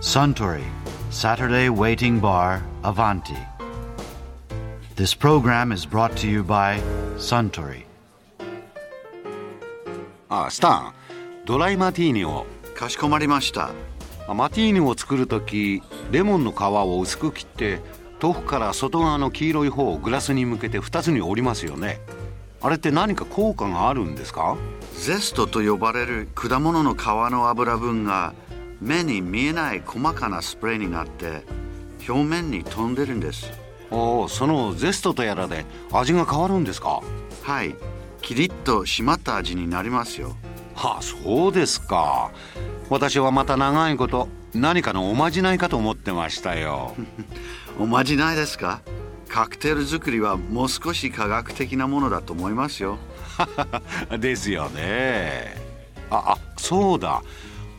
Suntory Saturday Waiting Bar Avanti. This program is brought to you by Suntory. あスタンドライマティーニをかしこまりました。あマティーニを作る時レモンの皮を薄く切って豆腐から外側の黄色い方をグラスに向けて2つに折りますよねあれって何か効果があるんですかゼストと呼ばれる果物の皮の油分が目に見えない細かなスプレーになって表面に飛んでるんです。おおそのゼストとやらで味が変わるんですか？はい。キリッと締まった味になりますよ。はあそうですか私はまた長いこと何かのおまじないかと思ってましたよ おまじないですか？カクテル作りはもう少し科学的なものだと思いますよ。ですよねああそうだ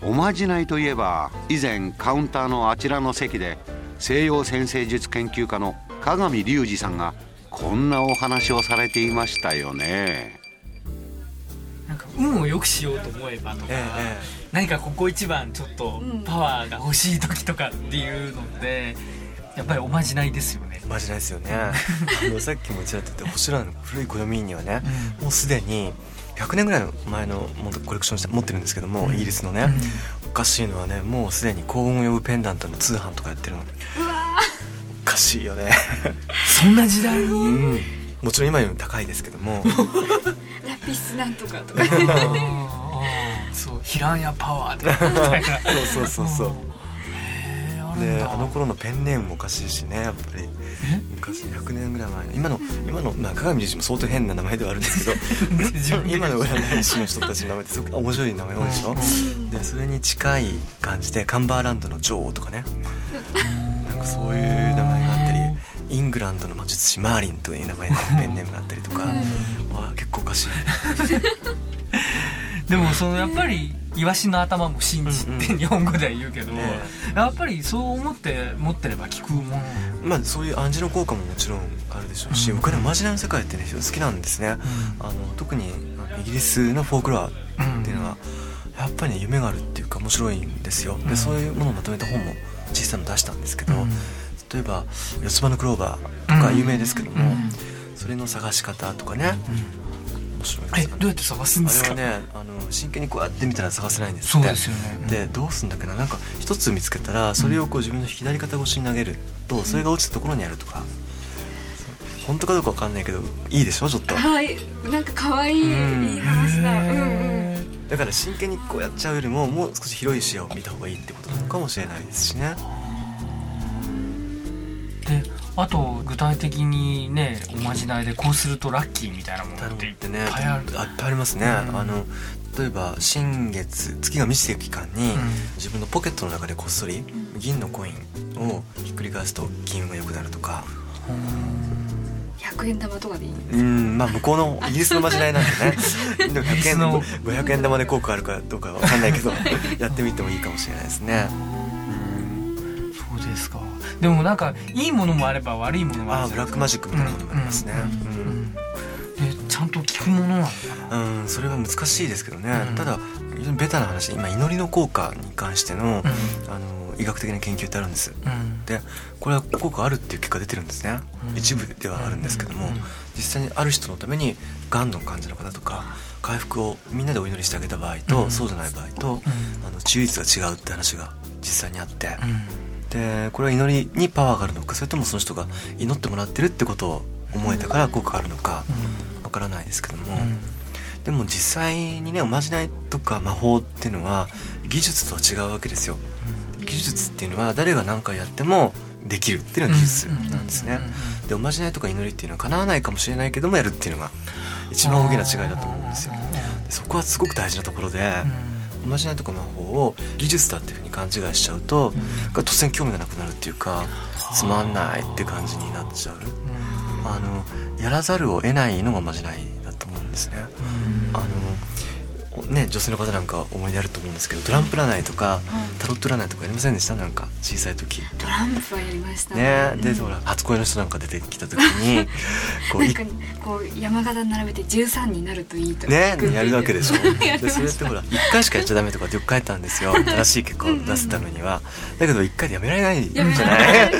おまじないといえば以前カウンターのあちらの席で西洋先生術研究家の鏡隆二さんがこんなお話をされていましたよね。なんか運を良くしようと思えばとか、ええ何かここ一番ちょっとパワーが欲しい時とかっていうのでやっぱりおまじないですよね。マジないですよね。あのさっきもちらっと言った星蘭の古い暦にはね、もうすでに100年ぐらいの前のコレクションして持ってるんですけども、イギリスのね、おかしいのはねもうすでに幸運を呼ぶペンダントの通販とかやってるの。おかしいよね。そんな時代に、うん。もちろん今よりも高いですけども。ラピスなんとかとか。そうヒランヤパワーで。みたいなそうそう。そうそうであの頃のペンネームもおかしいしねやっぱり昔100年ぐらい前の今の今の、まあ、鏡隆二も相当変な名前ではあるんですけど 今の占い師の人たちの名前ってすごく面白い名前多いでしょ？でそれに近い感じでカンバーランドの女王とかね。なんかそういう名前があったりイングランドの魔術師マーリンという名前のペンネームがあったりとか、あ結構おかしいでもそのやっぱりイワシの頭も信じって日本語では言うけど、ね。やっぱりそう思って持ってれば効くものまあそういう暗示の効果ももちろんあるでしょうし、僕はねおまじないの世界ってね好きなんですね、あの特にイギリスのフォークロアっていうのは、やっぱりね夢があるっていうか面白いんですよ。でそういうものをまとめた本も小さいの出したんですけど、例えば「四つ葉のクローバー」とか有名ですけども、それの探し方とかね、面白いですよね。えどうやって探すんですか？あれはねあの真剣にこうやって見たら探せないんですそうですよね。でどうすんだっけな？なんか一つ見つけたらそれをこう自分の左肩越しに投げるとそれが落ちたところにあるとか。本当かどうかわかんないけどいいでしょ？ちょっと。はい。なんか可愛いうん。いい話だ。うんうん。だから真剣にこうやっちゃうよりももう少し広い視野を見た方がいいってことなのかもしれないですしね。であと具体的にねおまじないでこうするとラッキーみたいなものっていっってねぱいある。あいっぱいあります。ね、あの例えば新月月が満ちていく期間に、自分のポケットの中でこっそり銀のコインをひっくり返すと金運が良くなるとか。100円玉とかでいい。うんまあ向こうの イギリスのまじないなんでね。でも100円の。500円玉で効果あるかどうかわかんないけどやってみてもいいかもしれないですねでもなんかいいものもあれば悪いものもあるブラックマジックみたいなものもありますね。うんでちゃんと効くものなのかな？うん、うんそれは難しいですけどね、うん。ただ非常にベタな話今祈りの効果に関しての,、うん。あの医学的な研究ってあるんです。うん。でこれは効果あるっていう結果出てるんですね、うん。一部ではあるんですけども、うん実際にある人のためにがんの患者の方とか回復をみんなでお祈りしてあげた場合と、うん。そうじゃない場合と、あの治癒率が違うって話が実際にあって、うんでこれは祈りにパワーがあるのかそれともその人が祈ってもらってるってことを思えたから効果があるのかわからないですけども、うん。でも実際にねおまじないとか魔法っていうのは技術とは違うわけですよ。技術っていうのは誰が何回やってもできるっていうのが技術なんですね。でおまじないとか祈りっていうのは叶わないかもしれないけどもやるっていうのが一番大きな違いだと思うんですよ。でそこはすごく大事なところで、おまじないとか魔法を技術だっていうふうに勘違いしちゃうと、突然興味がなくなるっていうかつまんないって感じになっちゃう。あのやらざるを得ないのがおまじないだと思うんですね、あのね女性の方なんか思い出あると思うんですけどトランプ占いとかタロット占いとかやりませんでした？なんか小さい時。トランプはやりました。ねでうんほら初恋の人なんか出てきた時に こうないんかこう山形並べて13になるといいとか。ねやるわけでしょ。でそれってほら1回しかやっちゃダメとかってよく書いてあるんですよ。正しい結果を出すためには。だけど1回でやめられないじゃない？ね。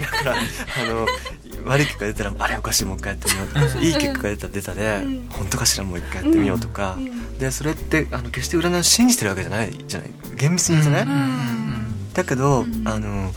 だからあの悪い結果出たらあれおかしいもう一回やってみよう。とかいい結果が出たら出たでん。本当かしらもう一回やってみようとか。うん。でそれってあの決して占いを信じてるわけじゃないじゃない。厳密に言うとねだけどうん。あの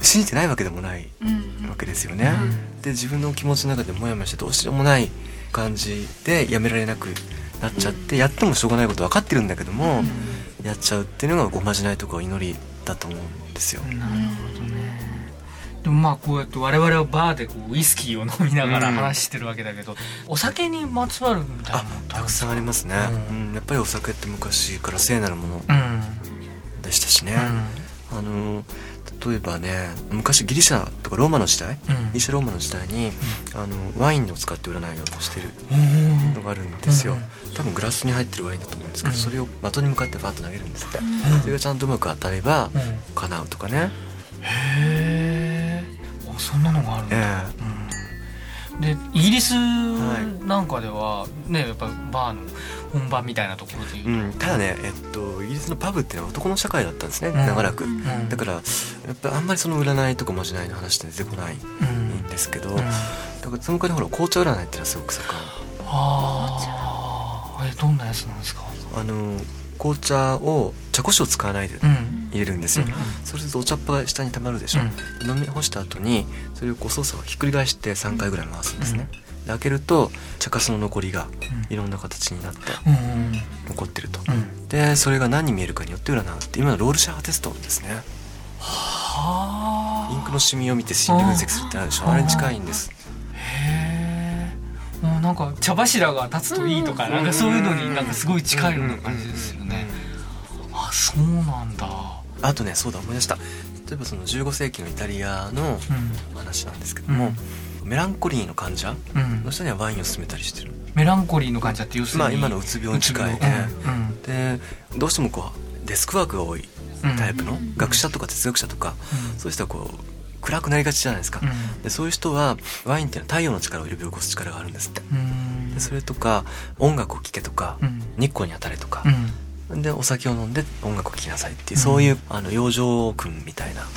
信じてないわけでもないうん。わけですよね、で自分の気持ちの中でモヤモヤしてどうしようもない感じでやめられなくなっちゃって、やってもしょうがないこと分かってるんだけども、やっちゃうっていうのがごまじないとかお祈りだと思うんですよ、なるほどねでもまあこうやって我々はバーでこうウイスキーを飲みながら話してるわけだけど、お酒にまつわるみたいなたくさんありますね、うん。うん。やっぱりお酒って昔から聖なるものうん。でしたしね、うあの例えばね昔ギリシャとかローマの時代、うん。ギリシャローマの時代に、あのワインを使って占いをしてるん。のがあるんですよ、うん多分グラスに入ってるワインだと思うんですけど、うん。それを的に向かってバッと投げるんですって、それがちゃんとうまく当たればうん。叶うとかね、へえあそんなのがあるんえだ、うん。でイギリスなんかではねやっぱバーの本場みたいなところでえいううん、ただね、えっと、イギリスのパブっていうのは男の社会だったんですね、ん。長らく、ん。だからやっぱあんまりその占いとかまじないの話って出てこないうんんですけど、うん。だからその代わりほら紅茶占いっていうのはすごく盛ん。ああえどんなやつなんですかあの紅茶を茶こしを使わないでうん。入れるんですよ、うんそうするとお茶っ葉が下に溜まるでしょ、飲み干した後にそれをこう操作をひっくり返して3回ぐらい回すんですね、で開けると茶粕の残りがうん。いろんな形になってうん残ってると、うん。でそれが何に見えるかによって占うって今のロールシャワーテストですね。はあ。インクのシミを見て心理分析するってあるでしょ。あれに近いんですもうなんか茶柱が立つといいとかなんかそういうのになんかすごい近いような感じですよね。あそうなんだ。あとねそうだ思い出した。例えばその15世紀のイタリアのう話なんですけども、メランコリーの患者ん、うん。の人にはワインを勧めたりしてる。メランコリーの患者って要するにまあ今のうつ病に近いね。うん。でどうしてもこうデスクワークが多いタイプの学者とか哲学者とか、うん。そういう人はこう暗くなりがちじゃないですか、うん。でそういう人はワインっていうのは太陽の力を呼び起こす力があるんですって。うん。でそれとか音楽を聴けとか、うん。日光に当たれとか。う、ん。でお酒を飲んで音楽を聴きなさいっていう、そういうあの養生君みたいなこ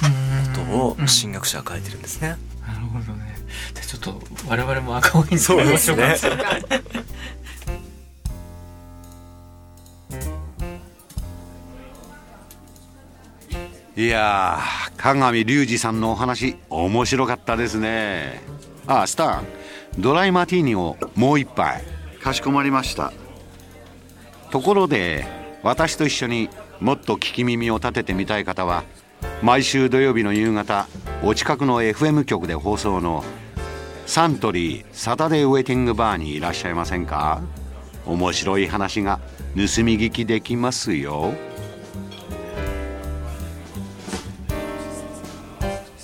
とをうん。神学者は書いてるんですね、なるほどね。じゃあちょっと我々も赤ワイン作りましょうか。そういやー鏡隆二さんのお話面白かったですね。あスター。ドライマティーニをもう一杯。かしこまりました。ところで私と一緒にもっと聞き耳を立ててみたい方は毎週土曜日の夕方お近くの FM 局で放送のサントリーサタデーウェイティングバーにいらっしゃいませんか？面白い話が盗み聞きできますよ